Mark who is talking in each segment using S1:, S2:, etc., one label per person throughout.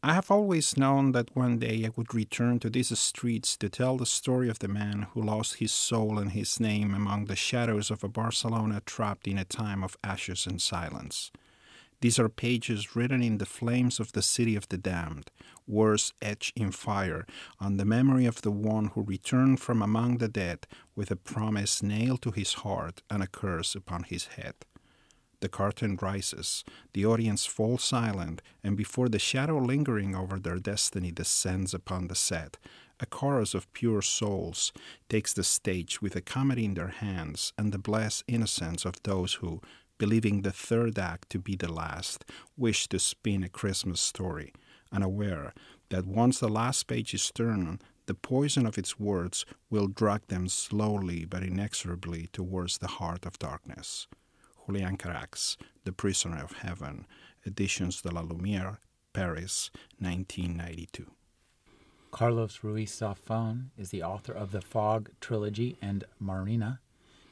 S1: I have always known that one day I would return to these streets to tell the story of the man who lost his soul and his name among the shadows of a Barcelona trapped in a time of ashes and silence. These are pages written in the flames of the city of the damned, words etched in fire on the memory of the one who returned from among the dead with a promise nailed to his heart and a curse upon his head. The curtain rises, the audience falls silent, and before the shadow lingering over their destiny descends upon the set, a chorus of pure souls takes the stage with a comedy in their hands and the blessed innocence of those who, believing the third act to be the last, wish to spin a Christmas story, unaware that once the last page is turned, the poison of its words will drag them slowly but inexorably towards the heart of darkness. Julian Carax, The Prisoner of Heaven, Editions de la Lumière, Paris, 1992.
S2: Carlos Ruiz Zafón is the author of the Fog trilogy and Marina.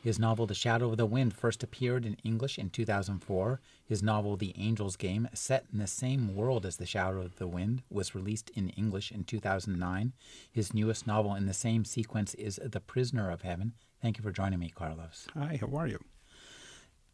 S2: His novel The Shadow of the Wind first appeared in English in 2004. His novel The Angel's Game, set in the same world as The Shadow of the Wind, was released in English in 2009. His newest novel in the same sequence is The Prisoner of Heaven. Thank you for joining me, Carlos.
S1: Hi, how are you?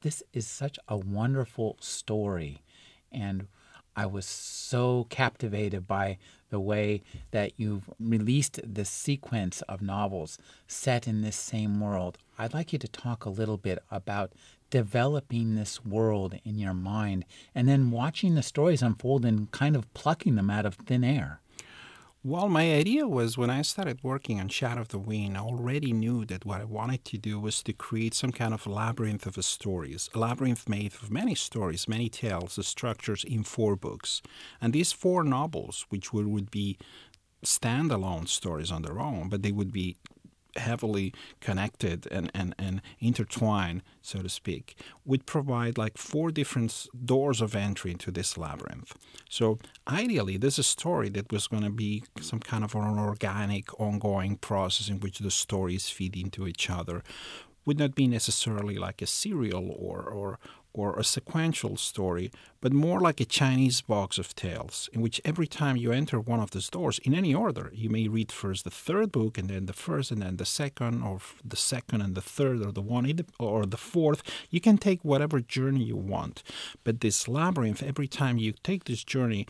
S2: This is such a wonderful story. And I was so captivated by the way that you've released this sequence of novels set in this same world. I'd like you to talk a little bit about developing this world in your mind and then watching the stories unfold and kind of plucking them out of thin air.
S1: Well, my idea was when I started working on Shadow of the Wind, I already knew that what I wanted to do was to create some kind of labyrinth of stories, a labyrinth made of many stories, many tales, uh, structures in four books. And these four novels, which would be standalone stories on their own, but they would be heavily connected and, and, and intertwined, so to speak, would provide like four different doors of entry into this labyrinth. So ideally, this is a story that was going to be some kind of an organic, ongoing process in which the stories feed into each other. Would not be necessarily like a serial or, or, or a sequential story, but more like a Chinese box of tales, in which every time you enter one of those doors, in any order, you may read first the third book, and then the first, and then the second, or the second and the third, or the one, or the fourth. You can take whatever journey you want. But this labyrinth, every time you take this journey,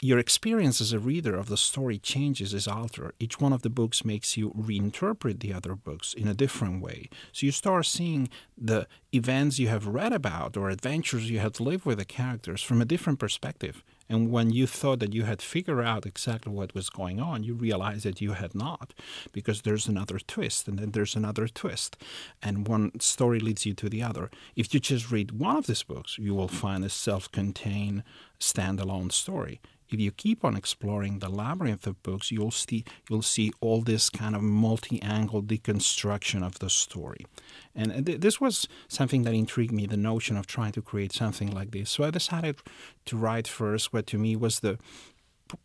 S1: your experience as a reader of the story changes, is altered. Each one of the books makes you reinterpret the other books in a different way. So you start seeing the events you have read about or adventures you have lived with the characters from a different perspective. And when you thought that you had figured out exactly what was going on, you realize that you had not, because there's another twist, and then there's another twist, and one story leads you to the other. If you just read one of these books, you will find a self contained, standalone story if you keep on exploring the labyrinth of books, you'll see you'll see all this kind of multi-angle deconstruction of the story. And th- this was something that intrigued me, the notion of trying to create something like this. So I decided to write first what to me was the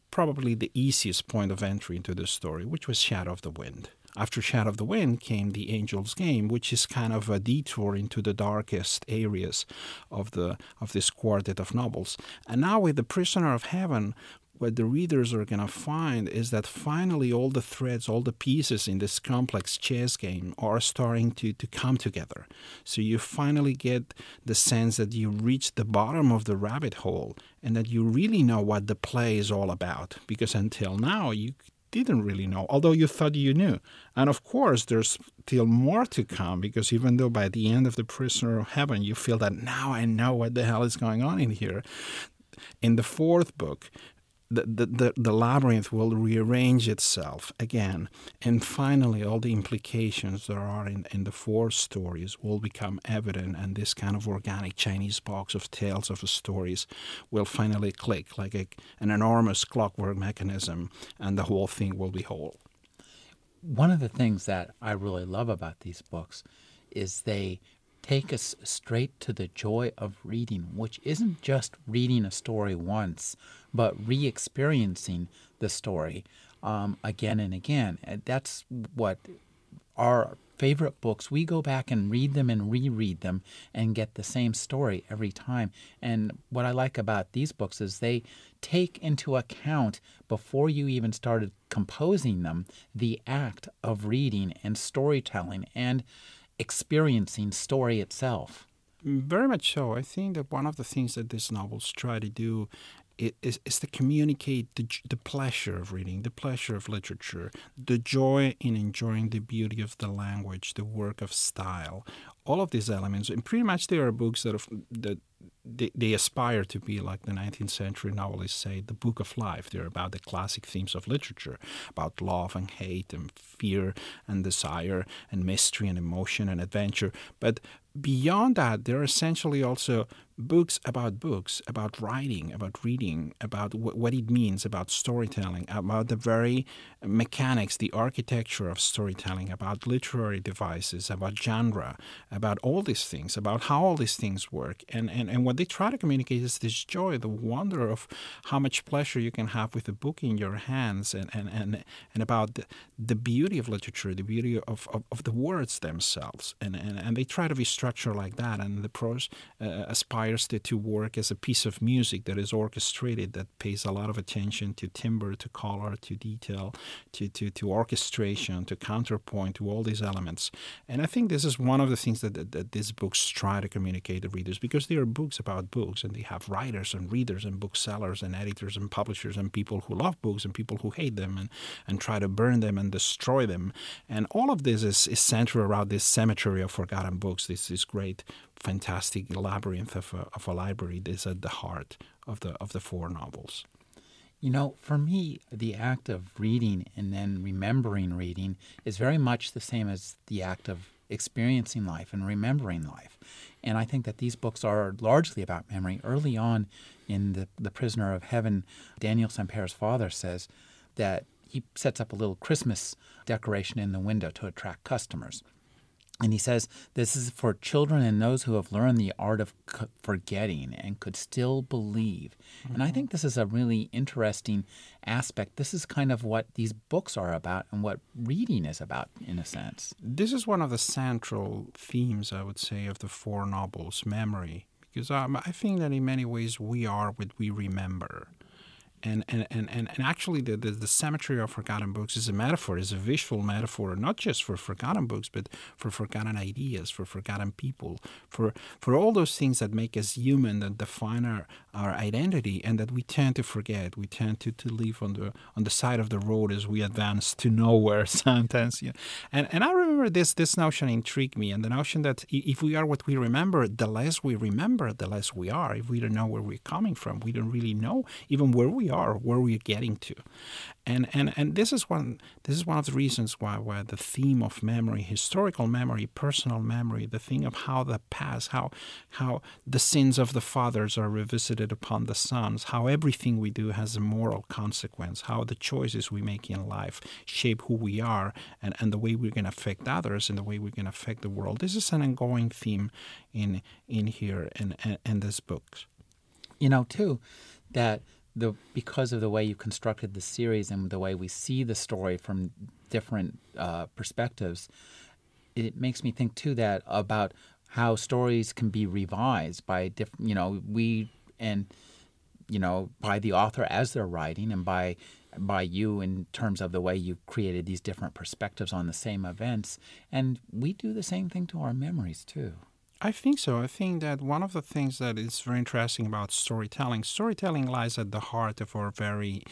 S1: probably the easiest point of entry into the story, which was Shadow of the Wind. After Shadow of the Wind came The Angel's Game, which is kind of a detour into the darkest areas of the of this quartet of novels. And now with The Prisoner of Heaven, what the readers are going to find is that finally all the threads, all the pieces in this complex chess game are starting to, to come together. So you finally get the sense that you reach the bottom of the rabbit hole and that you really know what the play is all about. Because until now, you didn't really know, although you thought you knew. And of course, there's still more to come because even though by the end of The Prisoner of Heaven you feel that now I know what the hell is going on in here, in the fourth book, the, the, the, the, labyrinth will rearrange itself again. And finally, all the implications there are in, in the four stories will become evident, and this kind of organic Chinese box of tales of stories will finally click like a, an enormous clockwork mechanism, and the whole thing will be whole.
S2: one of the things that I really love about these books is they take us straight to the joy of reading, which isn't just reading a story once, but re experiencing the story um, again and again. And that's what our favorite books, we go back and read them and reread them and get the same story every time. And what I like about these books is they take into account, before you even started composing them, the act of reading and storytelling and experiencing story itself.
S1: Mm, very much so. I think that one of the things that these novels try to do is, is to communicate the, the pleasure of reading, the pleasure of literature, the joy in enjoying the beauty of the language, the work of style, all of these elements. And pretty much there are books that, have, that they, they aspire to be like the 19th century novelists say the book of life. They're about the classic themes of literature about love and hate and fear and desire and mystery and emotion and adventure. But beyond that there are essentially also books about books, about writing, about reading, about what it means, about storytelling, about the very mechanics, the architecture of storytelling, about literary devices, about genre, about all these things, about how all these things work. And, and, and what they try to communicate is this joy, the wonder of how much pleasure you can have with a book in your hands and, and, and, and about the, the beauty of literature, the beauty of, of, of the words themselves. And, and, and they try to be structured like that. And the prose uh, aspire to, to work as a piece of music that is orchestrated, that pays a lot of attention to timbre, to color, to detail, to, to, to orchestration, to counterpoint, to all these elements. And I think this is one of the things that, that, that these books try to communicate to readers because they are books about books and they have writers and readers and booksellers and editors and publishers and people who love books and people who hate them and, and try to burn them and destroy them. And all of this is, is centered around this cemetery of forgotten books, this, this great fantastic labyrinth of a, of a library that is at the heart of the of the four novels.
S2: You know, for me, the act of reading and then remembering reading is very much the same as the act of experiencing life and remembering life. And I think that these books are largely about memory. Early on in the, the Prisoner of Heaven, Daniel St. Father says that he sets up a little Christmas decoration in the window to attract customers. And he says this is for children and those who have learned the art of forgetting and could still believe. Mm-hmm. And I think this is a really interesting aspect. This is kind of what these books are about and what reading is about, in a sense.
S1: This is one of the central themes, I would say, of the four novels memory. Because um, I think that in many ways we are what we remember and and, and, and, actually the, the, the, cemetery of forgotten books is a metaphor is a visual metaphor not just for forgotten books but for forgotten ideas for forgotten people for for all those things that make us human that define our, our identity and that we tend to forget we tend to, to live on the on the side of the road as we advance to nowhere sometimes yeah. and and I remember this this notion intrigued me and the notion that if we are what we remember the less we remember the less we are if we don't know where we're coming from we don't really know even where we are where we're getting to. And, and, and this is one this is one of the reasons why, why the theme of memory, historical memory, personal memory, the thing of how the past, how how the sins of the fathers are revisited upon the sons, how everything we do has a moral consequence, how the choices we make in life shape who we are and, and the way we're going to affect others and the way we're going to affect the world. This is an ongoing theme in in here in, in, in this book.
S2: You know, too, that the because of the way you constructed the series and the way we see the story from different uh, perspectives, it makes me think too that about how stories can be revised by different. You know, we and you know by the author as they're writing and by by you in terms of the way you created these different perspectives on the same events and we do the same thing to our memories too
S1: I think so. I think that one of the things that is very interesting about storytelling, storytelling lies at the heart of our very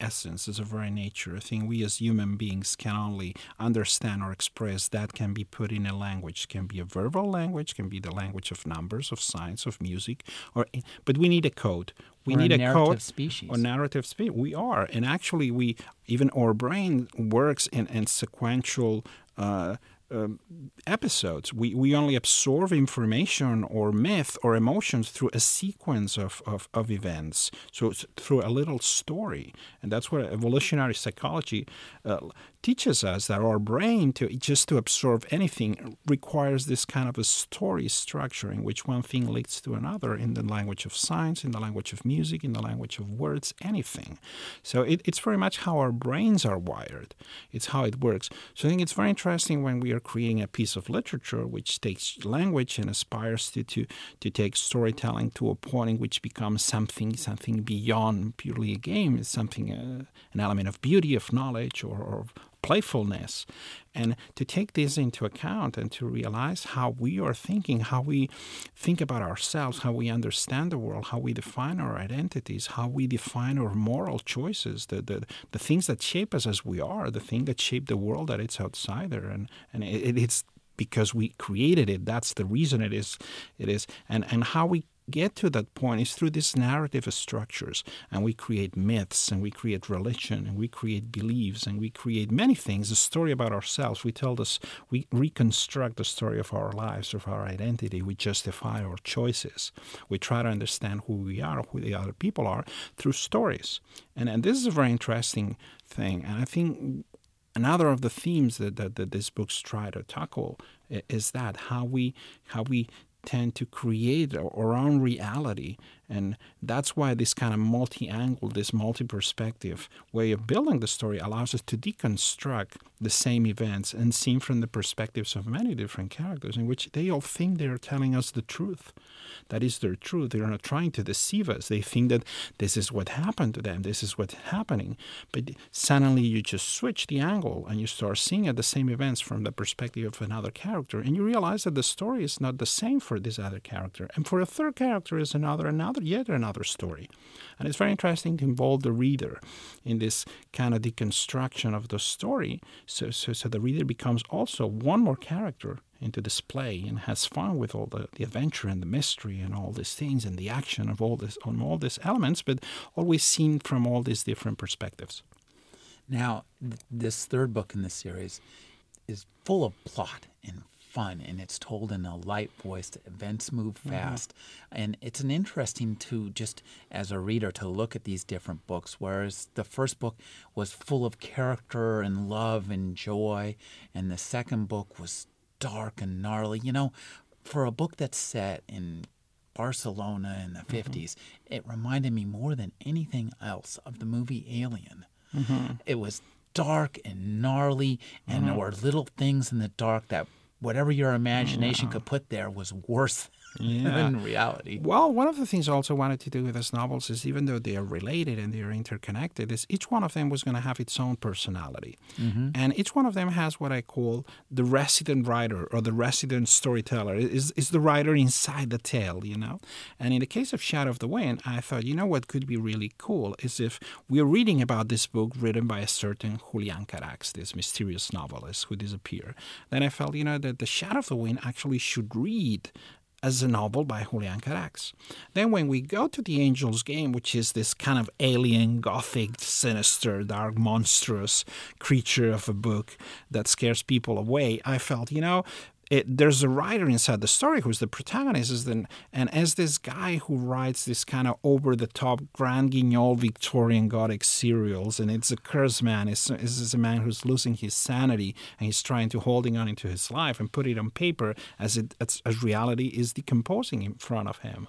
S1: essence, as a very nature. I think we as human beings can only understand or express that can be put in a language. It can be a verbal language, can be the language of numbers, of science, of music, or but we need a code. We
S2: or
S1: need
S2: a,
S1: a code
S2: species.
S1: or narrative species. We are, and actually, we even our brain works in, in sequential. Uh, um, episodes. We, we only absorb information or myth or emotions through a sequence of, of, of events, so through a little story. And that's what evolutionary psychology uh, teaches us that our brain, to just to absorb anything, requires this kind of a story structure in which one thing leads to another in the language of science, in the language of music, in the language of words, anything. So it, it's very much how our brains are wired. It's how it works. So I think it's very interesting when we are creating a piece of literature which takes language and aspires to, to, to take storytelling to a point in which becomes something something beyond purely a game. It's something, uh, an element of beauty, of knowledge, or, or playfulness. And to take this into account and to realize how we are thinking, how we think about ourselves, how we understand the world, how we define our identities, how we define our moral choices, the, the, the things that shape us as we are, the thing that shape the world that it's outsider. And, and it, it's because we created it. That's the reason it is. It is, and and how we get to that point is through these narrative structures. And we create myths, and we create religion, and we create beliefs, and we create many things. A story about ourselves. We tell this, we reconstruct the story of our lives, of our identity. We justify our choices. We try to understand who we are, who the other people are, through stories. And, and this is a very interesting thing. And I think another of the themes that, that, that these books try to tackle is that how we how we tend to create our own reality. And that's why this kind of multi angle, this multi perspective way of building the story allows us to deconstruct the same events and see from the perspectives of many different characters in which they all think they're telling us the truth. That is their truth. They're not trying to deceive us. They think that this is what happened to them, this is what's happening. But suddenly you just switch the angle and you start seeing at the same events from the perspective of another character. And you realize that the story is not the same for this other character. And for a third character is another, another, yet another story. And it's very interesting to involve the reader in this kind of deconstruction of the story so, so, so the reader becomes also one more character into display and has fun with all the, the adventure and the mystery and all these things and the action of all this on all these elements, but always seen from all these different perspectives.
S2: Now, th- this third book in this series is full of plot and fun and it's told in a light voice events move mm-hmm. fast mm-hmm. and it's an interesting to just as a reader to look at these different books whereas the first book was full of character and love and joy and the second book was dark and gnarly. You know, for a book that's set in Barcelona in the mm-hmm. 50s, it reminded me more than anything else of the movie Alien. Mm-hmm. It was dark and gnarly, and mm-hmm. there were little things in the dark that whatever your imagination mm-hmm. could put there was worse yeah. in reality.
S1: Well, one of the things I also wanted to do with these novels is even though they are related and they are interconnected, is each one of them was going to have its own personality. Mm-hmm. And each one of them has what I call the resident writer or the resident storyteller. Is is the writer inside the tale, you know? And in the case of Shadow of the Wind, I thought, you know what could be really cool is if we're reading about this book written by a certain Julian Carax, this mysterious novelist who disappeared. Then I felt, you know, that the Shadow of the Wind actually should read as a novel by Julian Carax. Then, when we go to The Angel's Game, which is this kind of alien, gothic, sinister, dark, monstrous creature of a book that scares people away, I felt, you know, it, there's a writer inside the story who's the protagonist, is and as this guy who writes this kind of over the top grand guignol Victorian Gothic serials, and it's a cursed man. It's, it's a man who's losing his sanity and he's trying to holding on into his life and put it on paper as it as, as reality is decomposing in front of him.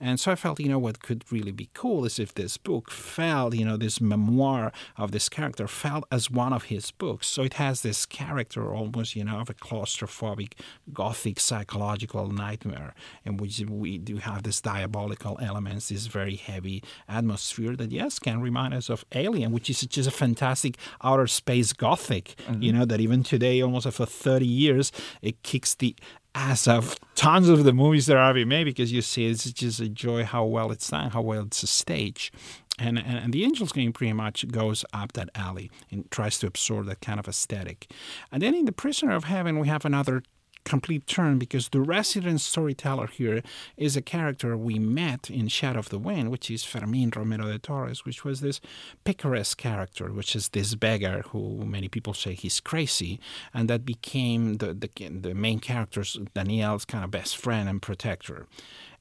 S1: And so I felt, you know, what could really be cool is if this book felt, you know, this memoir of this character felt as one of his books. So it has this character almost, you know, of a claustrophobic gothic psychological nightmare in which we do have this diabolical elements, this very heavy atmosphere that yes can remind us of Alien, which is just a fantastic outer space gothic. Mm-hmm. You know that even today, almost after 30 years, it kicks the ass of tons of the movies that are being made because you see it's just a joy how well it's done, how well it's a stage. And, and, and, the Angels game pretty much goes up that alley and tries to absorb that kind of aesthetic. And then in The Prisoner of Heaven, we have another complete turn because the resident storyteller here is a character we met in Shadow of the Wind, which is Fermin Romero de Torres, which was this picaresque character, which is this beggar who many people say he's crazy, and that became the, the, the main character's Daniel's kind of best friend and protector.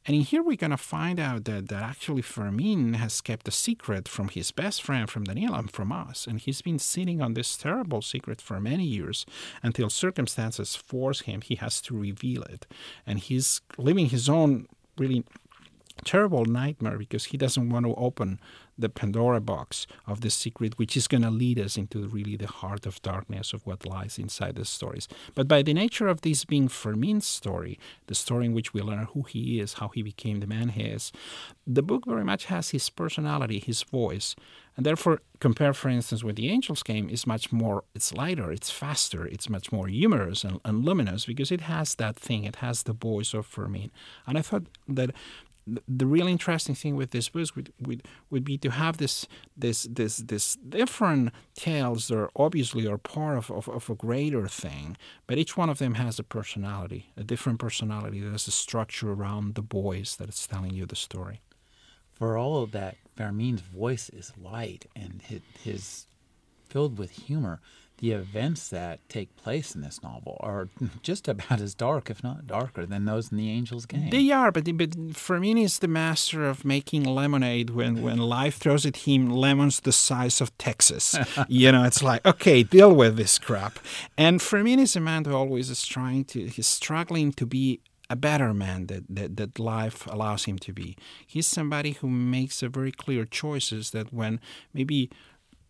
S1: And in here, we're going to find out that, that actually Fermin has kept a secret from his best friend, from Daniel, and from us. And he's been sitting on this terrible secret for many years until circumstances force him, he has to reveal it. And he's living his own really terrible nightmare because he doesn't want to open the Pandora box of the secret, which is going to lead us into really the heart of darkness of what lies inside the stories. But by the nature of this being Fermin's story, the story in which we learn who he is, how he became the man he is, the book very much has his personality, his voice. And therefore, compare, for instance, with the Angels game, is much more, it's lighter, it's faster, it's much more humorous and, and luminous because it has that thing, it has the voice of Fermin. And I thought that the real interesting thing with this book would, would, would be to have this this this this different tales that are obviously are part of, of, of, a greater thing, but each one of them has a personality, a different personality There's a structure around the boys that is telling you the story.
S2: For all of that, Fermin's voice is light and his, his filled with humor the events that take place in this novel are just about as dark, if not darker, than those in the Angel's Game.
S1: They are, but, but Fermin is the master of making lemonade when, when life throws at him lemons the size of Texas. you know, it's like, okay, deal with this crap. And Fermin is a man who always is trying to, he's struggling to be a better man that, that, that life allows him to be. He's somebody who makes a very clear choices that when maybe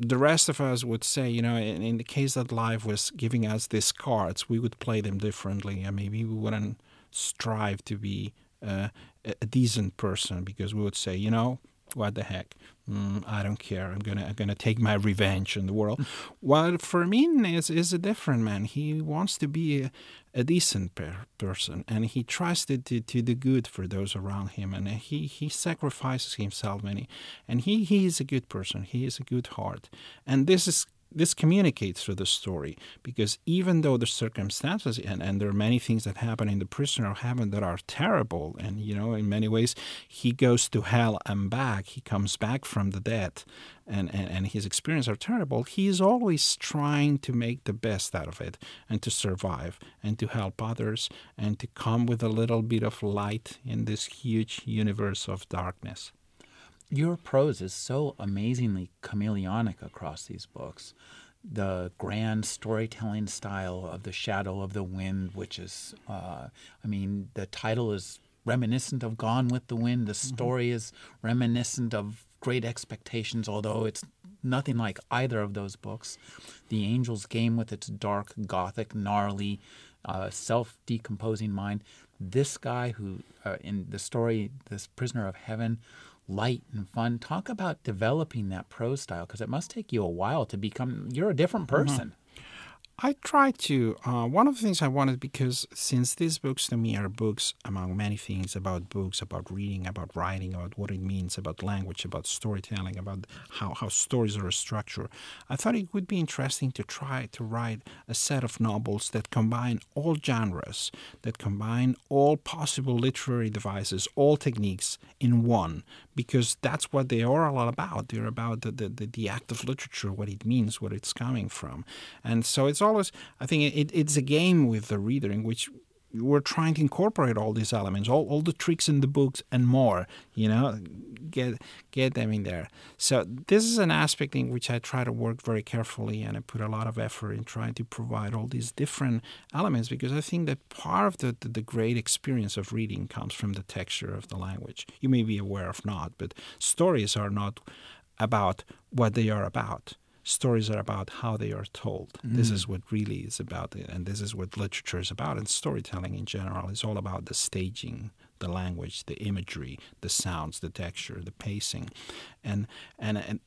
S1: the rest of us would say, you know, in, in, the case that life was giving us these cards, we would play them differently, and maybe we wouldn't strive to be uh, a decent person because we would say, you know, what the heck? Mm, I don't care. I'm gonna I'm gonna take my revenge in the world. While Fermin is is a different man. He wants to be a, a decent per- person, and he tries to, to, to do good for those around him, and he, he sacrifices himself many, and he, he is a good person. He is a good heart, and this is this communicates through the story because even though the circumstances and, and there are many things that happen in the prisoner of heaven that are terrible and you know in many ways he goes to hell and back he comes back from the dead and, and, and his experiences are terrible he is always trying to make the best out of it and to survive and to help others and to come with a little bit of light in this huge universe of darkness
S2: your prose is so amazingly chameleonic across these books. The grand storytelling style of The Shadow of the Wind, which is, uh, I mean, the title is reminiscent of Gone with the Wind. The mm-hmm. story mm-hmm. is reminiscent of Great Expectations, although it's nothing like either of those books. The Angel's Game, with its dark, gothic, gnarly, uh, self decomposing mind. This guy who, uh, in the story, this prisoner of heaven, light and fun. Talk about developing that prose style because it must take you a while to become. You're a different mm-hmm. person. Mm-hmm.
S1: I try to. Uh, one of the things I wanted, because since these books to me are books among many things about books, about reading, about writing, about what it means, about language, about storytelling, about how, how stories are structured, I thought it would be interesting to try to write a set of novels that combine all genres, that combine all possible literary devices, all techniques in one, because that's what they are all about. They're about the, the, the act of literature, what it means, where it's coming from. And so it's always, I think it, it's a game with the reader in which we're trying to incorporate all these elements, all, all the tricks in the books and more, you know, get get them in there. So this is an aspect in which I try to work very carefully and I put a lot of effort in trying to provide all these different elements because I think that part of the, the, the great experience of reading comes from the texture of the language. You may be aware of not, but stories are not about what they are about stories are about how they are told. Mm. This is what really is about it, and this is what literature is about. And storytelling in general is all about the staging, the language, the imagery, the sounds, the texture, the pacing, and and and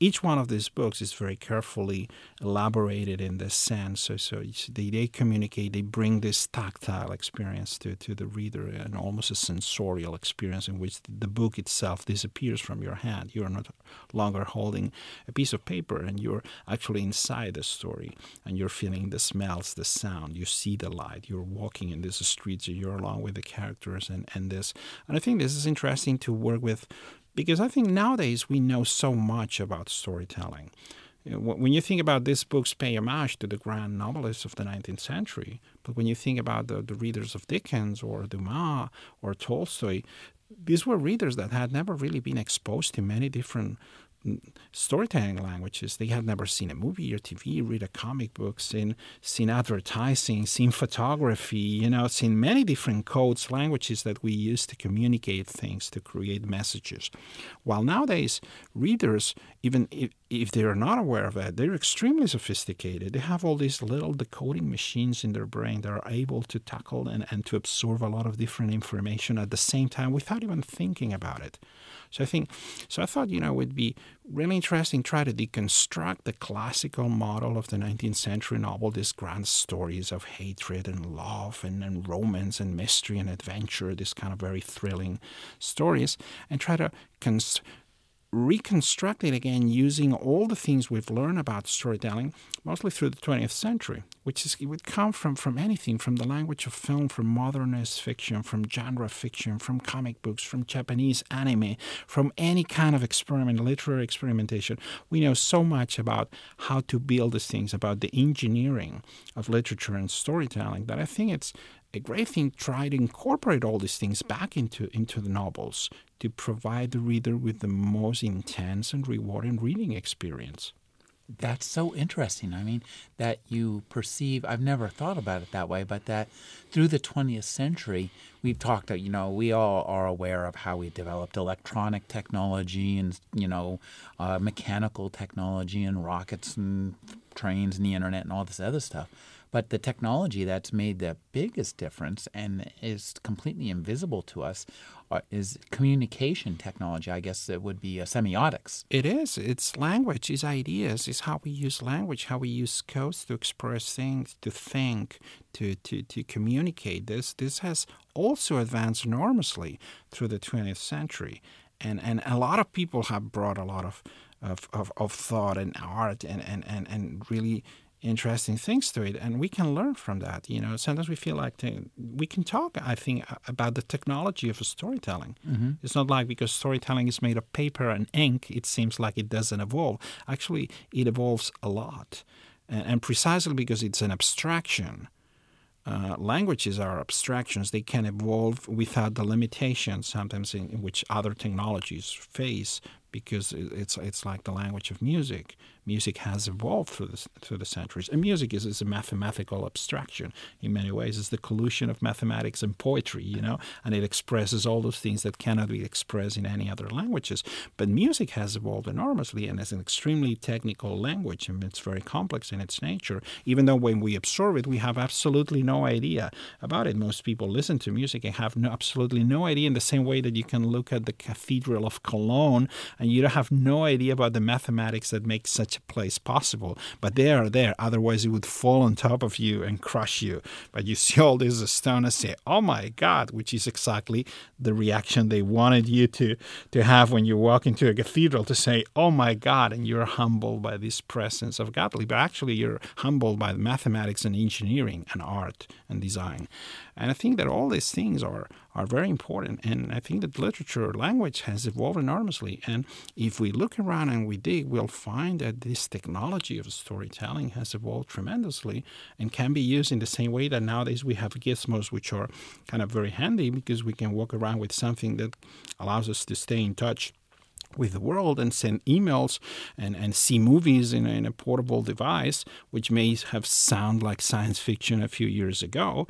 S1: each one of these books is very carefully elaborated in this sense. So, so they, they communicate, they bring this tactile experience to, to the reader and almost a sensorial experience in which the book itself disappears from your hand. You're not longer holding a piece of paper and you're actually inside the story and you're feeling the smells, the sound, you see the light, you're walking in these streets, you're along with the characters and, and this. And I think this is interesting to work with because I think nowadays we know so much about storytelling. When you think about these books, pay homage to the grand novelists of the 19th century. But when you think about the, the readers of Dickens or Dumas or Tolstoy, these were readers that had never really been exposed to many different storytelling languages. They had never seen a movie or TV, read a comic book, seen seen advertising, seen photography, you know, seen many different codes, languages that we use to communicate things, to create messages. While nowadays readers, even if, if they are not aware of that, they're extremely sophisticated. They have all these little decoding machines in their brain that are able to tackle and, and to absorb a lot of different information at the same time without even thinking about it. So I think, so I thought, you know, it would be really interesting try to deconstruct the classical model of the 19th century novel, these grand stories of hatred and love and, and romance and mystery and adventure, this kind of very thrilling stories, and try to cons- reconstruct it again using all the things we've learned about storytelling, mostly through the 20th century, which is it would come from from anything, from the language of film, from modernist fiction, from genre fiction, from comic books, from Japanese anime, from any kind of experiment, literary experimentation. We know so much about how to build these things, about the engineering of literature and storytelling that I think it's a great thing to try to incorporate all these things back into into the novels to provide the reader with the most intense and rewarding reading experience.
S2: That's so interesting. I mean, that you perceive, I've never thought about it that way, but that through the 20th century, we've talked, you know, we all are aware of how we developed electronic technology and, you know, uh, mechanical technology and rockets and trains and the internet and all this other stuff. But the technology that's made the biggest difference and is completely invisible to us uh, is communication technology. I guess it would be uh, semiotics.
S1: It is. It's language, it's ideas, it's how we use language, how we use codes to express things, to think, to, to, to communicate. This, this has also advanced enormously through the 20th century. And, and a lot of people have brought a lot of, of, of, of thought and art and, and, and, and really interesting things to it and we can learn from that you know sometimes we feel like we can talk i think about the technology of storytelling mm-hmm. it's not like because storytelling is made of paper and ink it seems like it doesn't evolve actually it evolves a lot and, and precisely because it's an abstraction uh, languages are abstractions. They can evolve without the limitations sometimes in, in which other technologies face because it's it's like the language of music music has evolved through the, through the centuries. And music is, is a mathematical abstraction in many ways. It's the collusion of mathematics and poetry, you know, and it expresses all those things that cannot be expressed in any other languages. But music has evolved enormously and is an extremely technical language, and it's very complex in its nature. Even though when we absorb it, we have absolutely no idea about it. Most people listen to music and have no, absolutely no idea in the same way that you can look at the Cathedral of Cologne and you have no idea about the mathematics that make such place possible. But they are there. Otherwise, it would fall on top of you and crush you. But you see all this stone and say, oh my God, which is exactly the reaction they wanted you to, to have when you walk into a cathedral to say, oh my God, and you're humbled by this presence of godly. But actually, you're humbled by mathematics and engineering and art and design. And I think that all these things are, are very important. And I think that literature, language has evolved enormously. And if we look around and we dig, we'll find that this technology of storytelling has evolved tremendously and can be used in the same way that nowadays we have gizmos, which are kind of very handy because we can walk around with something that allows us to stay in touch with the world and send emails and, and see movies in, in a portable device, which may have sound like science fiction a few years ago,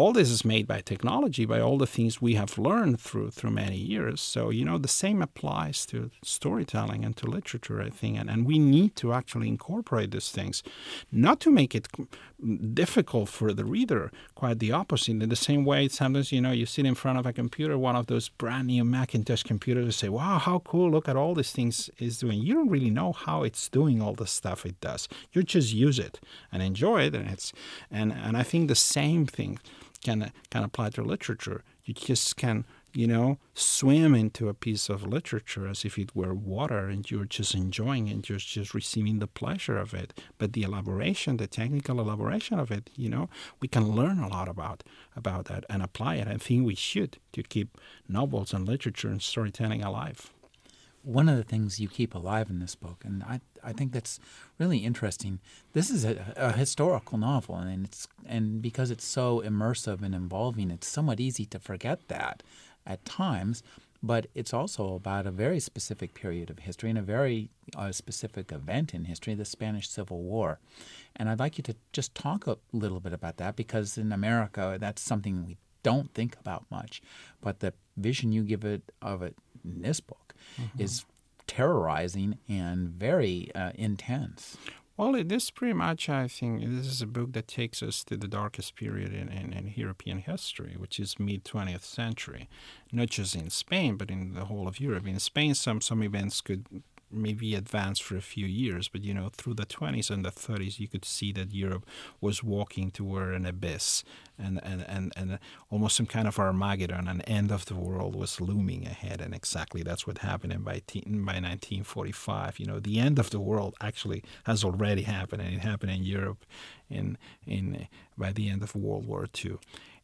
S1: all this is made by technology, by all the things we have learned through through many years. So you know the same applies to storytelling and to literature, I think, and, and we need to actually incorporate these things, not to make it difficult for the reader. Quite the opposite. In the same way, sometimes you know you sit in front of a computer, one of those brand new Macintosh computers, and say, "Wow, how cool! Look at all these things it's doing." You don't really know how it's doing all the stuff it does. You just use it and enjoy it, and it's and and I think the same thing can can apply to literature. You just can you know swim into a piece of literature as if it were water, and you're just enjoying it. You're just receiving the pleasure of it. But the elaboration, the technical elaboration of it, you know, we can learn a lot about about that and apply it. I think we should to keep novels and literature and storytelling alive
S2: one of the things you keep alive in this book, and I, I think that's really interesting. This is a, a, historical novel, and it's and because it's so immersive and involving, it's somewhat easy to forget that at times. But it's also about a very specific period of history and a very uh, specific event in history, the Spanish Civil War. And I'd like you to just talk a little bit about that because in America, that's something we don't think about much. But the vision you give it of it in this book mm-hmm. is terrorizing and very uh, intense.
S1: Well, it is pretty much, I think, this is a book that takes us to the darkest period in, in, in European history, which is mid 20th century. Not just in Spain, but in the whole of Europe. In Spain, some, some events could maybe advanced for a few years, but you know, through the 20s and the 30s, you could see that Europe was walking toward an abyss and, and, and, and almost some kind of Armageddon, an end of the world was looming ahead. And exactly that's what happened in by, by 1945. You know, the end of the world actually has already happened, and it happened in Europe in, in, by the end of World War II.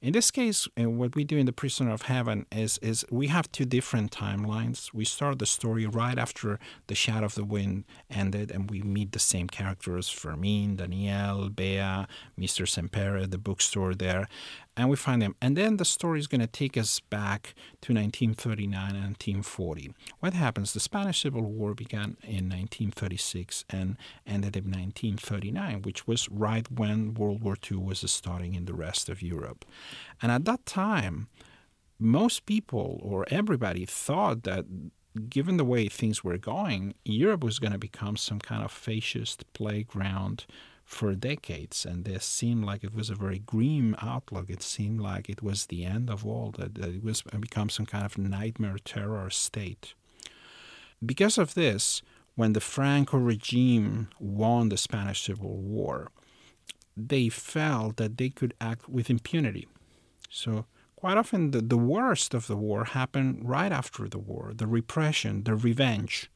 S1: In this case, uh, what we do in The Prisoner of Heaven is, is we have two different timelines. We start the story right after The Shadow of the Wind ended, and we meet the same characters Fermin, Daniel, Bea, Mr. Sempere, the bookstore there and we find them. And then the story is going to take us back to 1939 and 1940. What happens? The Spanish Civil War began in 1936 and ended in 1939, which was right when World War II was starting in the rest of Europe. And at that time, most people or everybody thought that given the way things were going, Europe was going to become some kind of fascist playground for decades, and this seemed like it was a very grim outlook. It seemed like it was the end of all, that, it was become some kind of nightmare terror state. Because of this, when the Franco regime won the Spanish Civil War, they felt that they could act with impunity. So quite often the, the worst of the war happened right after the war the repression, the revenge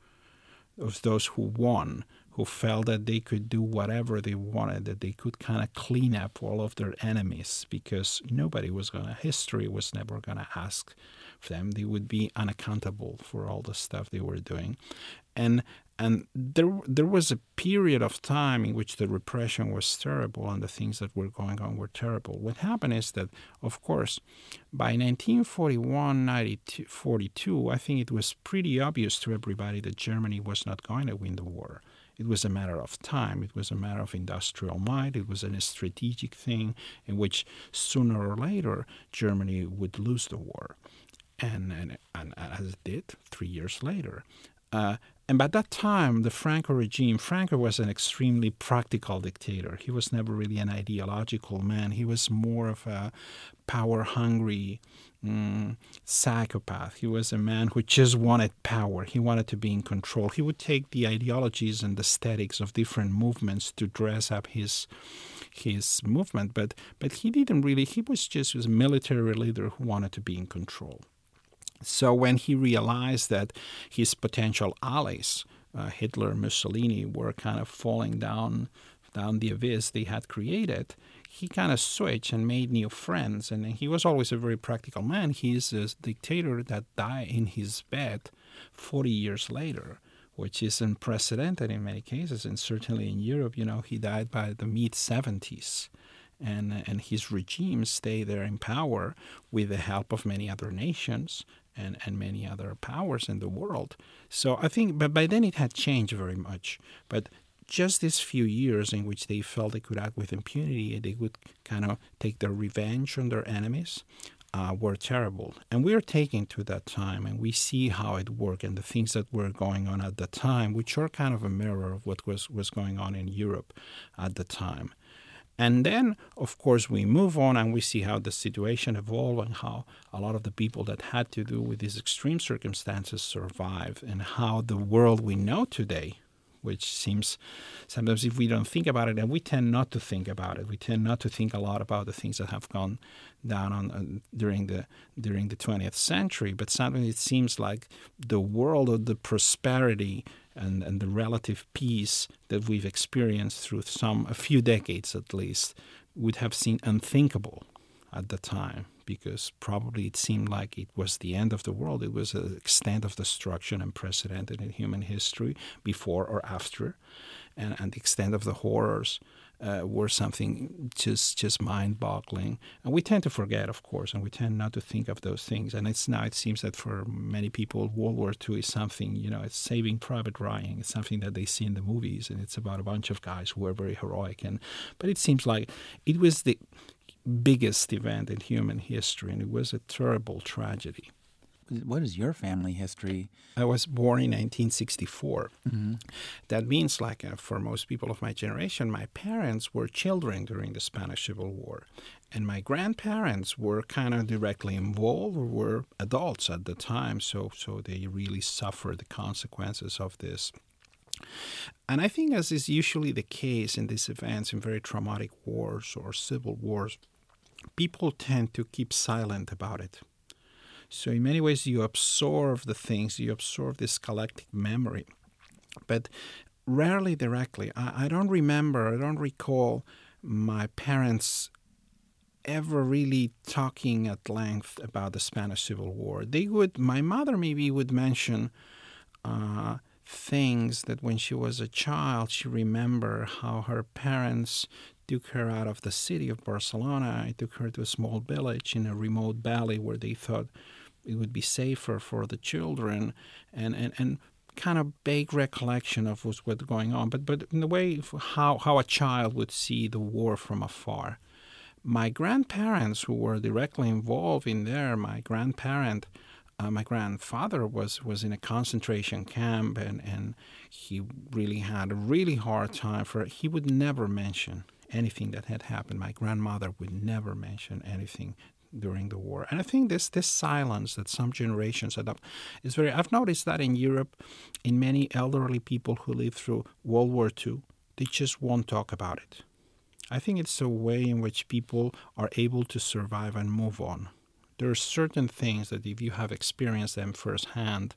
S1: of those who won who felt that they could do whatever they wanted, that they could kind of clean up all of their enemies because nobody was going to, history was never going to ask for them. They would be unaccountable for all the stuff they were doing. And and there there was a period of time in which the repression was terrible and the things that were going on were terrible. What happened is that, of course, by 1941, 1942, I think it was pretty obvious to everybody that Germany was not going to win the war. It was a matter of time. It was a matter of industrial might. It was a strategic thing in which sooner or later Germany would lose the war. And, and, and as it did three years later. Uh, and by that time, the Franco regime, Franco was an extremely practical dictator. He was never really an ideological man. He was more of a power hungry mm, psychopath. He was a man who just wanted power. He wanted to be in control. He would take the ideologies and the aesthetics of different movements to dress up his his movement, but but he didn't really. He was just a military leader who wanted to be in control. So when he realized that his potential allies, uh, Hitler, Mussolini, were kind of falling down down the abyss they had created, he kind of switched and made new friends. And he was always a very practical man. He's a dictator that died in his bed 40 years later, which is unprecedented in many cases. And certainly in Europe, you know, he died by the mid 70s and and his regime stayed there in power with the help of many other nations and, and many other powers in the world. So I think, but by then it had changed very much. But just these few years in which they felt they could act with impunity, they would kind of take their revenge on their enemies. Uh, were terrible. And we are taking to that time and we see how it worked and the things that were going on at the time, which are kind of a mirror of what was, was going on in Europe at the time. And then, of course, we move on and we see how the situation evolved and how a lot of the people that had to do with these extreme circumstances survived, and how the world we know today, which seems sometimes if we don't think about it, and we tend not to think about it, we tend not to think a lot about the things that have gone down on uh, during the during the 20th century. But sometimes it seems like the world of the prosperity and, and the relative peace that we've experienced through some a few decades at least would have seemed unthinkable at the time because probably it seemed like it was the end of the world. It was an extent of destruction unprecedented in human history before or after, and, and the extent of the horrors uh, were something just just mind-boggling. And we tend to forget, of course, and we tend not to think of those things. And it's now it seems that for many people, World War II is something you know, it's Saving Private Ryan. It's something that they see in the movies, and it's about a bunch of guys who are very heroic. And but it seems like it was the biggest event in human history, and it was a terrible tragedy.
S2: What is your family history?
S1: I was born in 1964. Mm-hmm. That means, like uh, for most people of my generation, my parents were children during the Spanish Civil War. And my grandparents were kind of directly involved or were adults at the time, so, so they really suffered the consequences of this. And I think, as is usually the case in these events, in very traumatic wars or civil wars, people tend to keep silent about it. So, in many ways, you absorb the things, you absorb this collective memory, but rarely directly. I, I don't remember, I don't recall my parents ever really talking at length about the Spanish Civil War. They would, my mother maybe would mention uh, things that when she was a child, she remembered how her parents took her out of the city of Barcelona. I took her to a small village in a remote valley where they thought it would be safer for the children, and and, and kind of vague recollection of what's going on. But but in the way how how a child would see the war from afar. My grandparents, who were directly involved in there, my grandparent. Uh, my grandfather was, was in a concentration camp and, and he really had a really hard time for. He would never mention anything that had happened. My grandmother would never mention anything during the war. And I think this this silence that some generations adopt is very I've noticed that in Europe in many elderly people who lived through World War II, they just won't talk about it. I think it's a way in which people are able to survive and move on. There are certain things that if you have experienced them firsthand,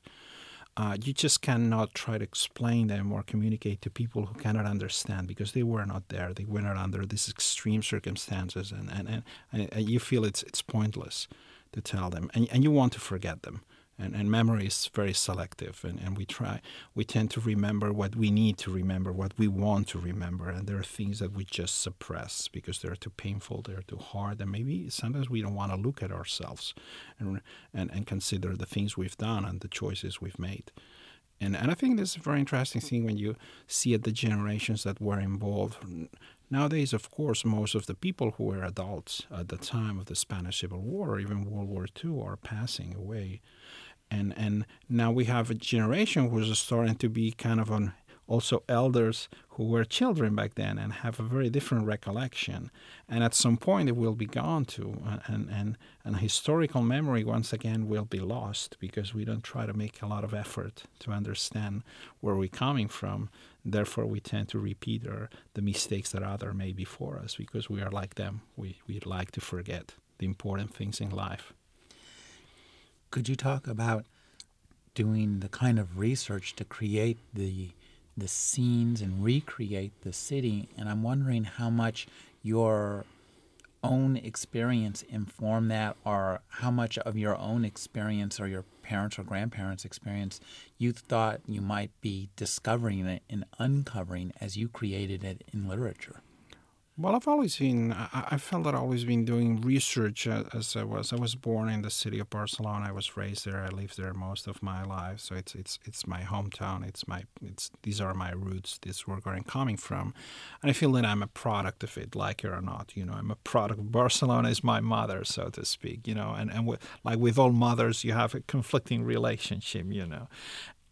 S1: uh, you just cannot try to explain them or communicate to people who cannot understand because they were not there. They were not under these extreme circumstances, and, and, and, and you feel it's, it's pointless to tell them, and, and you want to forget them and, and memory is very selective and, and we try we tend to remember what we need to remember what we want to remember and there are things that we just suppress because they're too painful they're too hard and maybe sometimes we don't want to look at ourselves and, and, and consider the things we've done and the choices we've made and, and I think this is a very interesting thing when you see at the generations that were involved. Nowadays, of course, most of the people who were adults at the time of the Spanish Civil War or even World War II are passing away and and now we have a generation who's starting to be kind of on also elders who were children back then and have a very different recollection. And at some point it will be gone too and and and historical memory once again will be lost because we don't try to make a lot of effort to understand where we're coming from. Therefore we tend to repeat our, the mistakes that other made before us because we are like them. We we like to forget the important things in life
S2: could you talk about doing the kind of research to create the the scenes and recreate the city? And I'm wondering how much your own experience informed that, or how much of your own experience or your parents or grandparents' experience you thought you might be discovering it and uncovering as you created it in literature.
S1: Well, I've always been. I, I felt that I've always been doing research as I was. I was born in the city of Barcelona. I was raised there. I lived there most of my life. So it's it's it's my hometown. It's my it's these are my roots. This is where I'm coming from, and I feel that I'm a product of it, like it or not. You know, I'm a product. Barcelona is my mother, so to speak. You know, and and with, like with all mothers, you have a conflicting relationship. You know,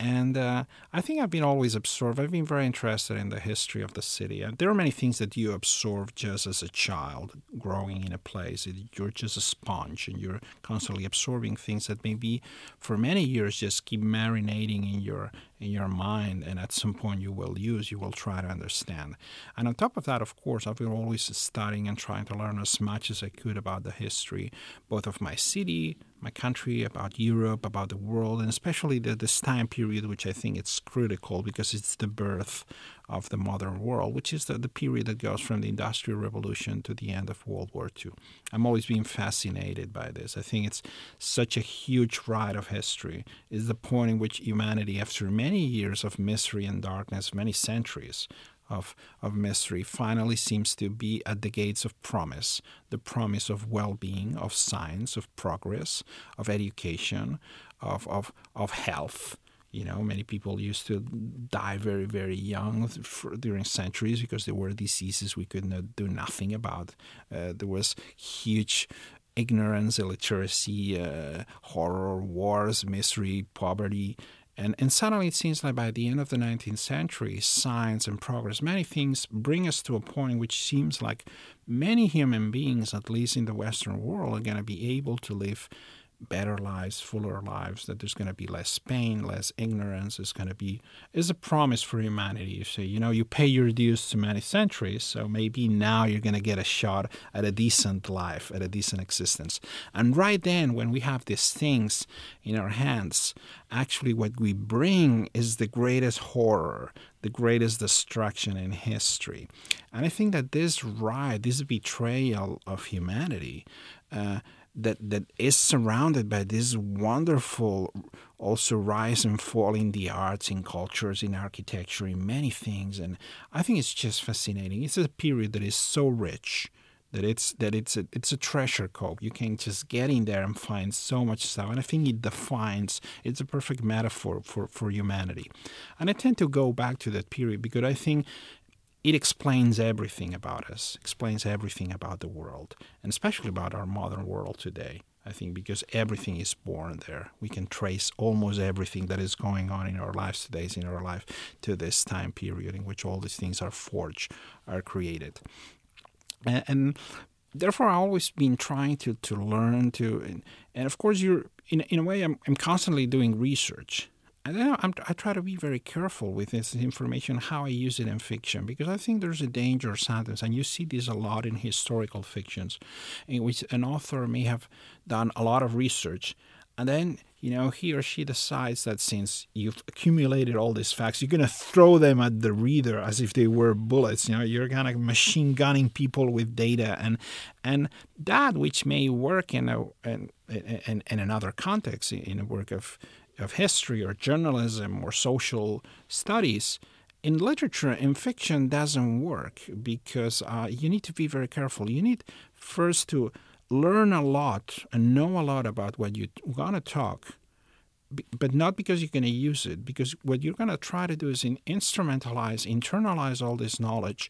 S1: and uh, I think I've been always absorbed. I've been very interested in the history of the city. And there are many things that you absorb just as a child growing in a place. You're just a sponge and you're constantly absorbing things that maybe for many years just keep marinating in your in your mind and at some point you will use, you will try to understand. And on top of that, of course, I've been always studying and trying to learn as much as I could about the history, both of my city, my country, about Europe, about the world, and especially the, this time period, which I think it's critical because it's the birth of the modern world, which is the, the period that goes from the Industrial Revolution to the end of World War II. I'm always being fascinated by this. I think it's such a huge ride of history. Is the point in which humanity, after many years of misery and darkness, many centuries, of, of mystery finally seems to be at the gates of promise the promise of well being, of science, of progress, of education, of, of, of health. You know, many people used to die very, very young for, during centuries because there were diseases we could not do nothing about. Uh, there was huge ignorance, illiteracy, uh, horror, wars, misery, poverty. And, and suddenly it seems like by the end of the 19th century, science and progress, many things bring us to a point which seems like many human beings, at least in the Western world, are going to be able to live better lives, fuller lives, that there's going to be less pain, less ignorance, It's going to be is a promise for humanity. You say, you know, you pay your dues to many centuries, so maybe now you're going to get a shot at a decent life, at a decent existence. And right then, when we have these things in our hands, actually what we bring is the greatest horror, the greatest destruction in history. And I think that this ride, this betrayal of humanity, uh, that that is surrounded by this wonderful also rise and fall in the arts in cultures in architecture in many things. And i think it's just fascinating. It's a period that is so rich that it's that it's a, it's a treasure cove. You can just get in there and find so much stuff. And i think it defines it's a perfect metaphor for for humanity. And i tend to go back to that period because i think it explains everything about us, explains everything about the world, and especially about our modern world today. I think because everything is born there. We can trace almost everything that is going on in our lives today, in our life, to this time period in which all these things are forged, are created. And, and therefore, I've always been trying to, to learn to, and, and of course, you're in, in a way, I'm, I'm constantly doing research and then I'm, i try to be very careful with this information, how I use it in fiction, because I think there's a danger sometimes, and you see this a lot in historical fictions, in which an author may have done a lot of research, and then you know he or she decides that since you've accumulated all these facts, you're to throw them at the reader as if they were bullets. You know, you're kind of machine gunning people with data, and and that which may work in a in, in, in another context, in a work of of history or journalism or social studies, in literature, in fiction, doesn't work because uh, you need to be very careful. You need first to learn a lot and know a lot about what you're going to talk, but not because you're going to use it, because what you're going to try to do is instrumentalize, internalize all this knowledge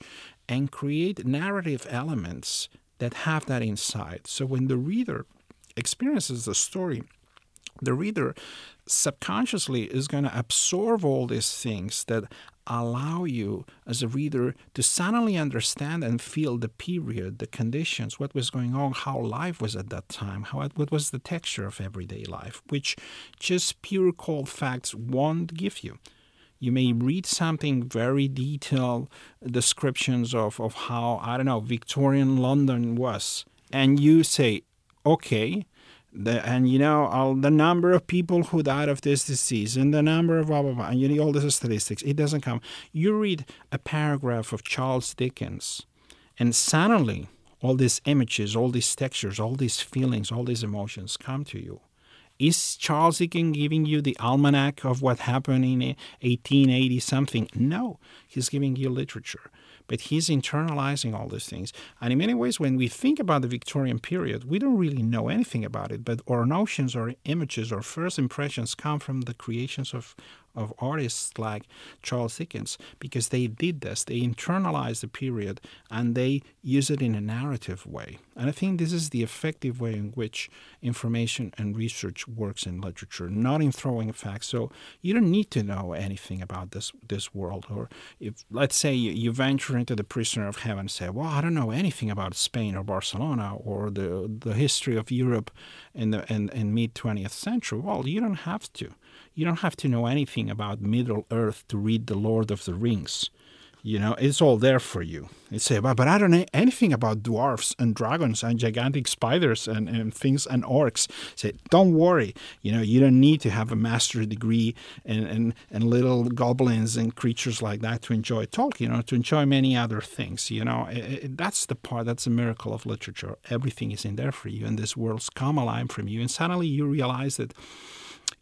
S1: and create narrative elements that have that inside So when the reader experiences the story, the reader subconsciously is going to absorb all these things that allow you as a reader to suddenly understand and feel the period, the conditions, what was going on, how life was at that time, how what was the texture of everyday life, which just pure cold facts won't give you. You may read something very detailed descriptions of, of how, I don't know, Victorian London was, and you say, okay, the, and you know all the number of people who died of this disease and the number of blah blah blah and you know all the statistics it doesn't come. You read a paragraph of charles dickens and suddenly all these images all these textures all these feelings all these emotions come to you. Is Charles Dickens giving you the almanac of what happened in 1880 something? No, he's giving you literature but he's internalizing all these things. And in many ways, when we think about the Victorian period, we don't really know anything about it, but our notions or images or first impressions come from the creations of, of artists like Charles Dickens because they did this. They internalized the period and they use it in a narrative way. And I think this is the effective way in which information and research works in literature, not in throwing facts. So you don't need to know anything about this this world. Or if let's say you, you venture into the prisoner of heaven and say, Well, I don't know anything about Spain or Barcelona or the the history of Europe in the in, in mid twentieth century. Well, you don't have to you don't have to know anything about Middle Earth to read The Lord of the Rings. You know, it's all there for you. You uh, say, but, but I don't know anything about dwarfs and dragons and gigantic spiders and, and things and orcs. Say, don't worry. You know, you don't need to have a master's degree and, and, and little goblins and creatures like that to enjoy Tolkien or to enjoy many other things. You know, it, it, that's the part, that's the miracle of literature. Everything is in there for you, and this world's come alive from you. And suddenly you realize that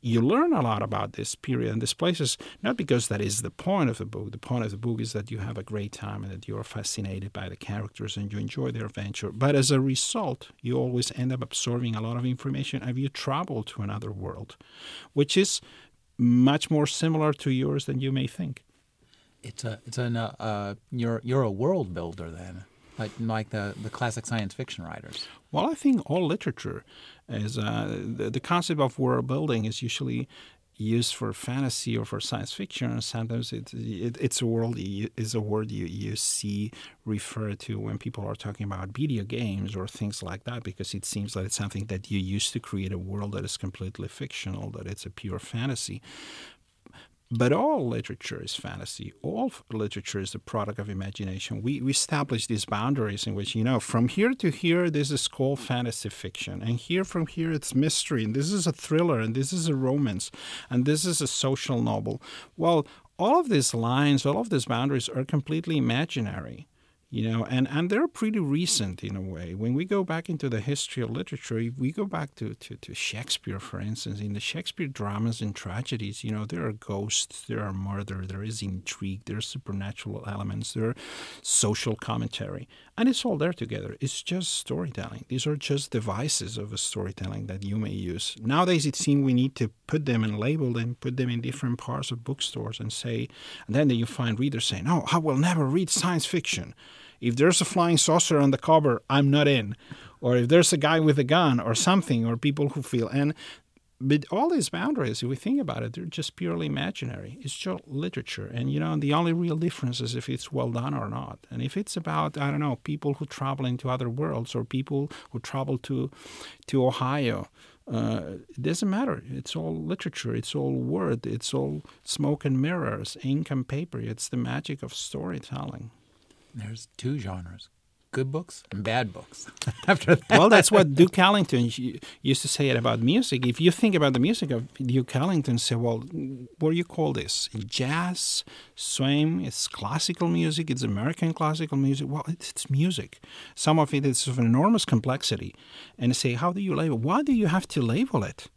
S1: you learn a lot about this period and these places, not because that is the point of the book. The point of the book is that you have a great time and that you're fascinated by the characters and you enjoy their adventure. But as a result, you always end up absorbing a lot of information and you travel to another world, which is much more similar to yours than you may think.
S2: It's a it's an uh, uh, you're you're a world builder then like like the, the classic science fiction writers?
S1: Well, I think all literature is uh, the, the concept of world building is usually used for fantasy or for science fiction. Sometimes it, it, it's a world is a word you, you see referred to when people are talking about video games or things like that, because it seems like it's something that you use to create a world that is completely fictional, that it's a pure fantasy. But all literature is fantasy. All literature is the product of imagination. We, we establish these boundaries in which, you know, from here to here, this is called fantasy fiction. And here from here, it's mystery. And this is a thriller. And this is a romance. And this is a social novel. Well, all of these lines, all of these boundaries are completely imaginary you know and and they're pretty recent in a way. When we go back into the history of literature if we go back to, to, to shakespeare for instance in the shakespeare dramas and tragedies you know there are ghosts there are murder there is intrigue there are supernatural elements there are social commentary and it's all there together it's just storytelling these are just devices of a storytelling that you may use nowadays it seems we need to put them and label them put them in different parts of bookstores and say and then you find readers saying oh i will never read science fiction if there's a flying saucer on the cover, I'm not in. Or if there's a guy with a gun or something, or people who feel. And but all these boundaries, if we think about it, they're just purely imaginary. It's just literature. And, you know, the only real difference is if it's well done or not. And if it's about, I don't know, people who travel into other worlds or people who travel to, to Ohio, uh, it doesn't matter. It's all literature. It's all word. It's all smoke and mirrors, ink and paper. It's the magic of storytelling.
S2: There's two genres good books and bad books. After that.
S1: Well, that's what Duke Ellington used to say about music. If you think about the music of Duke Ellington, say, well, what do you call this? Jazz, swing, it's classical music, it's American classical music. Well, it's music. Some of it is of enormous complexity. And say, how do you label? Why do you have to label it?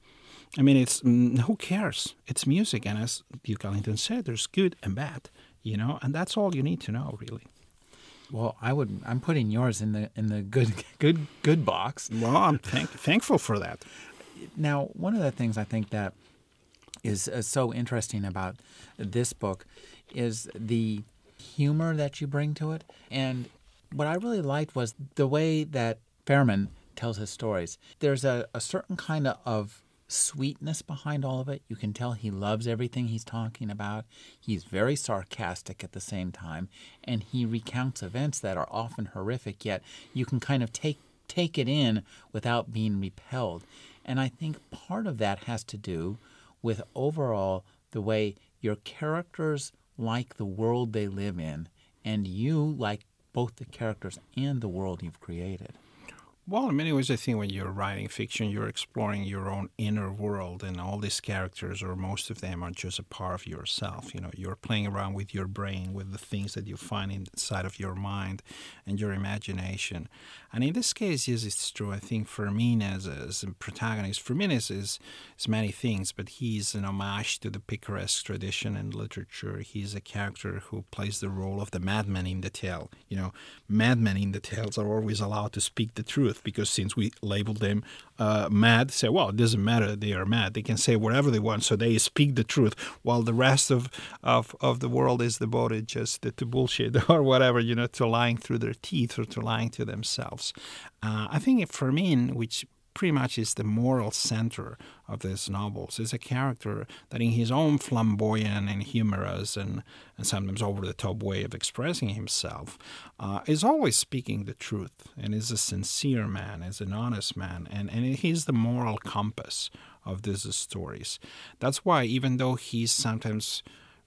S1: I mean, it's mm, who cares? It's music, and as Duke Ellington said, there's good and bad, you know, and that's all you need to know, really.
S2: Well, I would. I'm putting yours in the in the good good good box.
S1: Well, I'm thank, thankful for that.
S2: Now, one of the things I think that is uh, so interesting about this book is the humor that you bring to it, and what I really liked was the way that Fermin tells his stories. There's a, a certain kind of sweetness behind all of it. You can tell he loves everything he's talking about. He's very sarcastic at the same time, and he recounts events that are often horrific, yet you can kind of take take it in without being repelled. And I think part of that has to do with overall the way your characters like the world they live in, and you like both the characters and the world you've created.
S1: Well, in many ways, I think when you're writing fiction, you're exploring your own inner world, and all these characters, or most of them, are just a part of yourself. You know, you're playing around with your brain, with the things that you find inside of your mind and your imagination. And in this case, yes, it's true. I think Fermin as a, protagonist, Fermin is, is, many things, but he's an homage to the picaresque tradition in literature. He's a character who plays the role of the madman in the tale. You know, madmen in the tales are always allowed to speak the truth truth because since we label them uh, mad, say, well, it doesn't matter, they are mad. They can say whatever they want, so they speak the truth, while the rest of, of, of the world is devoted just to, to bullshit or whatever, you know, to lying through their teeth or to lying to themselves. Uh, I think Fermin, which pretty much is the moral center of these novels. Is a character that, in his own flamboyant and humorous and, and sometimes over the top way of expressing himself, uh, is always speaking the truth and is a sincere man, is an honest man, and, and he's the moral compass of these stories. That's why, even though he's sometimes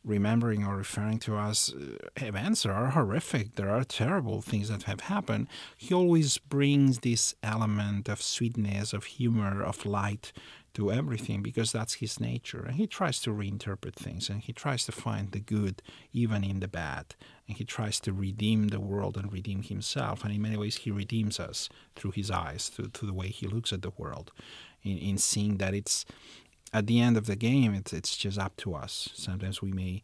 S1: remembering or referring to as uh, events that are horrific, there are terrible things that have happened, he always brings this element of sweetness, of humor, of light to everything because that's his nature. And he tries to reinterpret things and he tries to find the good even in the bad. And he tries to redeem the world and redeem himself. And in many ways, he redeems us through his eyes, through, through the way he looks at the world, in, in seeing that it's at the end of the game, it's, it's just up to us. Sometimes we may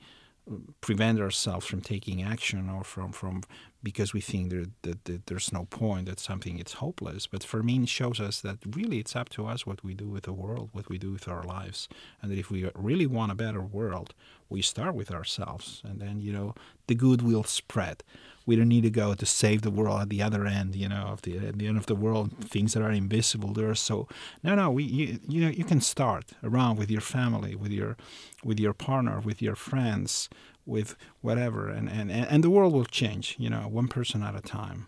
S1: mm, prevent ourselves from taking action or from, from because we think there, that, that, there's no point, that something is hopeless. But Fermin shows us that really it's up to us what we do with the world, what we do with our lives. And that if we really want a better world, we start with ourselves. And then, you know, the good will spread. We don't need to go to save the world at the other end, you know, of the at the end of the world, things that are invisible. There are so no, no. We you, you know you can start around with your family, with your with your partner, with your friends, with whatever, and, and, and the world will change, you know, one person at a time.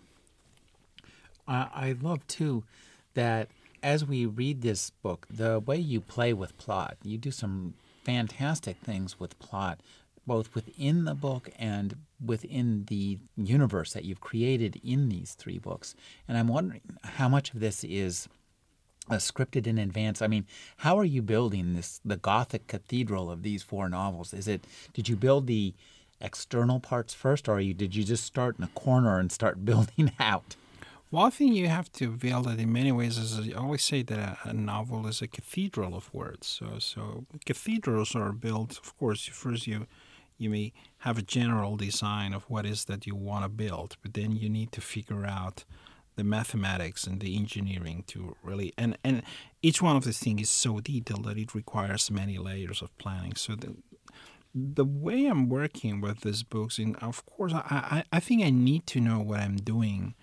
S2: I, I love too that as we read this book, the way you play with plot, you do some fantastic things with plot, both within the book and within the universe that you've created in these three books. And I'm wondering how much of this is uh, scripted in advance. I mean, how are you building this the Gothic cathedral of these four novels? Is it did you build the external parts first, or you, did you just start in a corner and start building out?
S1: Well, I think you have to build it in many ways. As I always say, that a, a, novel is a cathedral of words. So, so cathedrals are built. Of course, first you you may have a general design of what is that you want to build, but then you need to figure out the mathematics and the engineering to really and and each one of these things is so detailed that it requires many layers of planning so the the way I'm working with these books, and of course, I, I, I think I need to know what I'm doing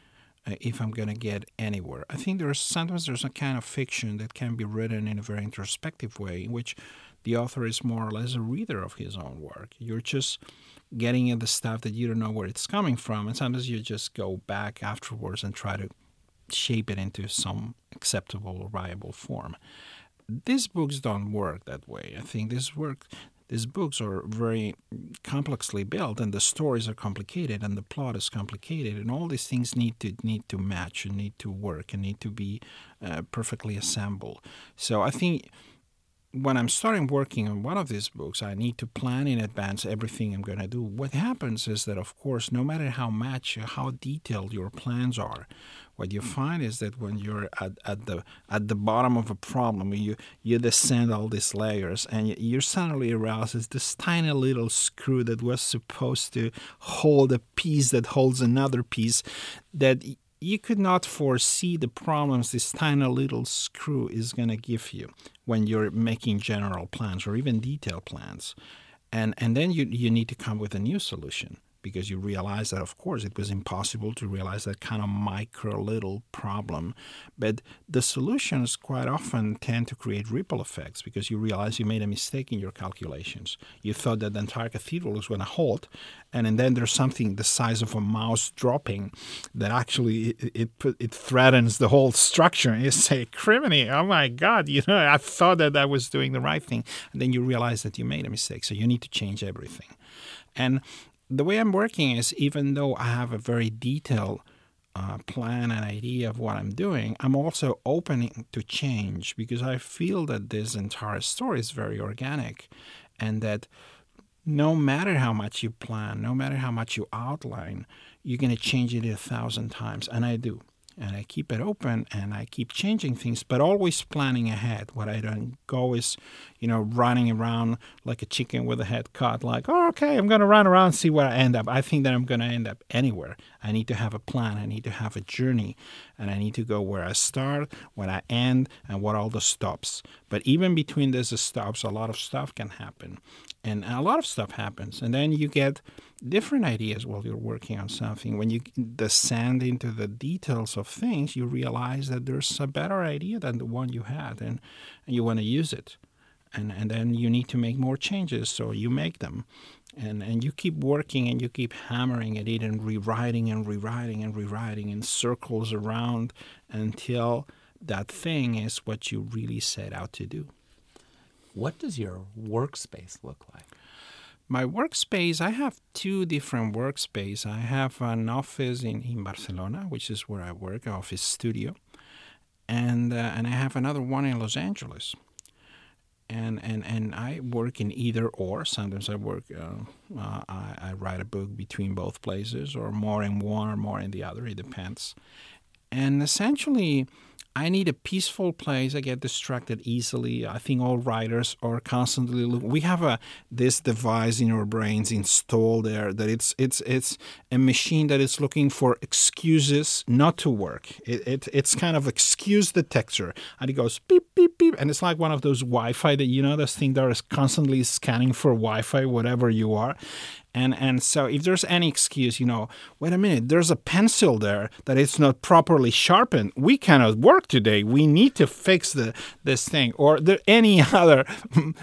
S1: uh, if I'm going to get anywhere. I think there's sometimes there's a kind of fiction that can be written in a very introspective way, in which the author is more or less a reader of his own work. You're just getting at the stuff that you don't know where it's coming from. And sometimes you just go back afterwards and try to shape it into some acceptable viable form. These books don't work that way. I think this work these books are very complexly built and the stories are complicated and the plot is complicated and all these things need to need to match and need to work and need to be uh, perfectly assembled. So I think when I'm starting working on one of these books, I need to plan in advance everything I'm going to do. What happens is that, of course, no matter how much, how detailed your plans are, what you find is that when you're at, at the at the bottom of a problem, you you descend all these layers, and you, suddenly realize it's this tiny little screw that was supposed to hold a piece that holds another piece that you could not foresee the problems this tiny little screw is going to give you when you're making general plans or even detailed plans. And, and then you, you need to come with a new solution because you realize that, of course, it was impossible to realize that kind of micro little problem. But the solutions quite often tend to create ripple effects because you realize you made a mistake in your calculations. You thought that the entire cathedral was going to hold, and, then there's something the size of a mouse dropping that actually it, it, it threatens the whole structure. And you say, criminy, oh my God, you know, I thought that I was doing the right thing. And then you realize that you made a mistake. So you need to change everything. And the way I'm working is even though I have a very detailed uh, plan and idea of what I'm doing, I'm also opening to change because I feel that this entire story is very organic and that no matter how much you plan, no matter how much you outline, you're going to change it a thousand times. And I do and I keep it open and I keep changing things, but always planning ahead. What I don't go is, you know, running around like a chicken with a head cut, like, oh, okay, I'm going to run around see where I end up. I think that I'm going to end up anywhere. I need to have a plan. I need to have a journey, and I need to go where I start, where I end, and what all the stops. But even between those stops, a lot of stuff can happen, and a lot of stuff happens, and then you get different ideas while you're working on something. When you descend into the details of things, you realize that there's a better idea than the one you had, and, and you want to use it. And, and then you need to make more changes, so you make them. And, and you keep working and you keep hammering at it and rewriting and rewriting and rewriting in circles around until that thing is what you really set out to do.
S2: What does your workspace look like?
S1: My workspace, I have two different workspace. I have an office in, in Barcelona, which is where I work, office studio, and uh, and I have another one in Los Angeles. And, and, and I work in either or. Sometimes I work, uh, uh, I, I write a book between both places, or more in one or more in the other. It depends. And essentially, I need a peaceful place. I get distracted easily. I think all writers are constantly looking. We have a this device in our brains installed there that it's it's it's a machine that is looking for excuses not to work. It, it it's kind of excuse detector, and it goes beep beep beep, and it's like one of those Wi-Fi that you know this thing that is constantly scanning for Wi-Fi, whatever you are, and and so if there's any excuse, you know, wait a minute, there's a pencil there that it's not properly sharpened. We cannot work today. We need to fix the this thing or there any other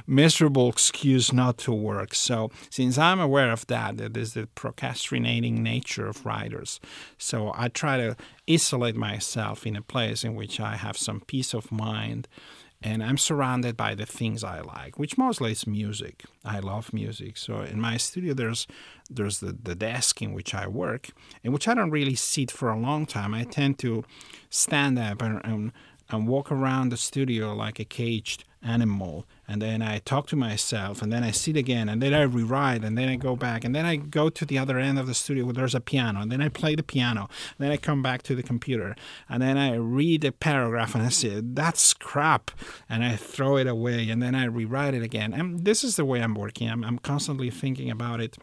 S1: miserable excuse not to work. So since I'm aware of that, that is the procrastinating nature of writers. So I try to isolate myself in a place in which I have some peace of mind and I'm surrounded by the things I like, which mostly is music. I love music. So in my studio, there's there's the, the desk in which I work, in which I don't really sit for a long time. I tend to stand up and, and, and walk around the studio like a caged animal and then I talk to myself, and then I sit again, and then I rewrite, and then I go back, and then I go to the other end of the studio where there's a piano, and then I play the piano, and then I come back to the computer, and then I read a paragraph, and I say, that's crap, and I throw it away, and then I rewrite it again. And this is the way I'm working. I'm, I'm constantly thinking about it.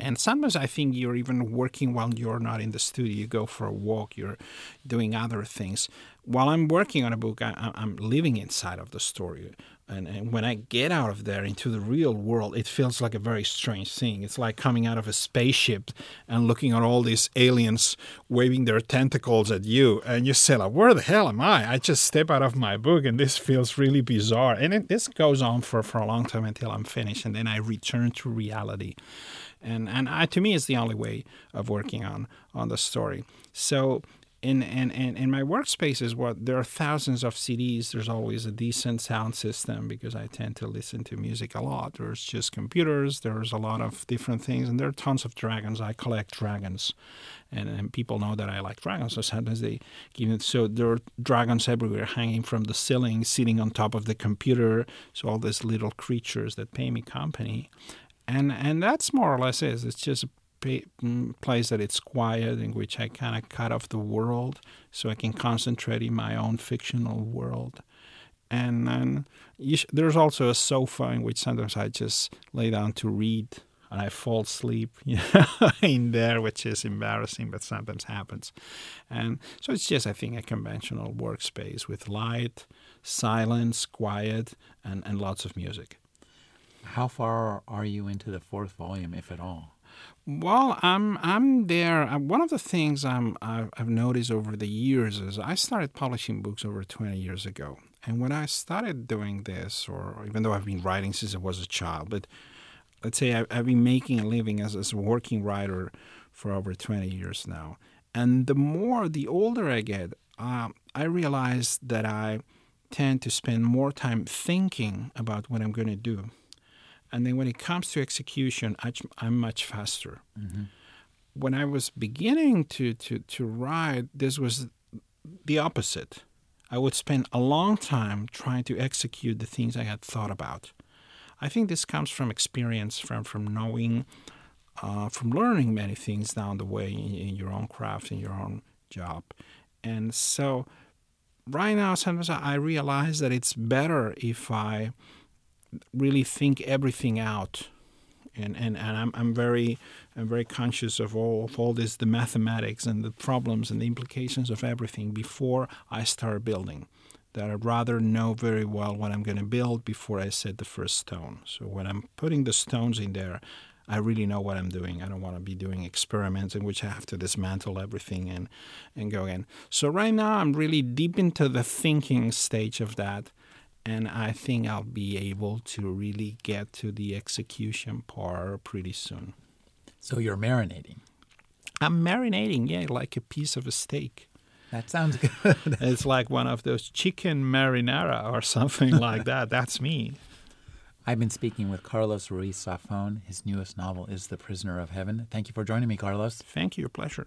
S1: And sometimes I think you're even working while you're not in the studio. You go for a walk, you're doing other things. While I'm working on a book, I, am living inside of the story. And, and, when I get out of there into the real world, it feels like a very strange thing. It's like coming out of a spaceship and looking at all these aliens waving their tentacles at you. And you say, like, where the hell am I? I just step out of my book and this feels really bizarre. And it, this goes on for, for a long time until I'm finished. And then I return to reality. And, and I, to me, it's the only way of working on, on the story. So in, in, in, in my workspaces, what there are thousands of CDs. There's always a decent sound system because I tend to listen to music a lot. There's just computers. There's a lot of different things, and there are tons of dragons. I collect dragons, and, and people know that I like dragons. So sometimes they give it. So there are dragons everywhere, hanging from the ceiling, sitting on top of the computer. So all these little creatures that pay me company, and and that's more or less it. It's just Mm, place that it's quiet, in which I kind of cut off the world so I can concentrate in my own fictional world. And then sh- there's also a sofa in which sometimes I just lay down to read and I fall asleep you know, in there, which is embarrassing, but sometimes happens. And so it's just, I think, a conventional workspace with light, silence, quiet, and, and lots of music.
S2: How far are you into the fourth volume, if at all?
S1: Well, I'm I'm there. Uh, one of the things I'm I've noticed over the years is I started publishing books over 20 years ago, and when I started doing this, or even though I've been writing since I was a child, but let's say I've, been making a living as, as a working writer for over 20 years now, and the more the older I get, uh, I realize that I tend to spend more time thinking about what I'm going to do and then when it comes to execution, I'm much faster. Mm-hmm. when I was beginning to, to, to write, this was the opposite. I would spend a long time trying to execute the things I had thought about. I think this comes from experience, from from knowing, uh, from learning many things down the way in, in, your own craft, in your own job, and so right now, sometimes I realize that it's better if I really think everything out and and, and I'm, I'm very I'm very conscious of all of all this the mathematics and the problems and the implications of everything before I start building. That I'd rather know very well what I'm going to build before I set the first stone. So when I'm putting the stones in there, I really know what I'm doing. I don't want to be doing experiments in which I have to dismantle everything and, and go in. So right now I'm really deep into the thinking stage of that and I think I'll be able to really get to the execution part pretty soon.
S2: So you're marinating.
S1: I'm marinating, yeah, like a piece of a steak.
S2: That sounds good.
S1: it's like one of those chicken marinara or something like that. That's me.
S2: I've been speaking with Carlos Ruiz Zafón. His newest novel is The Prisoner of Heaven. Thank you for joining me, Carlos.
S1: Thank you. Pleasure.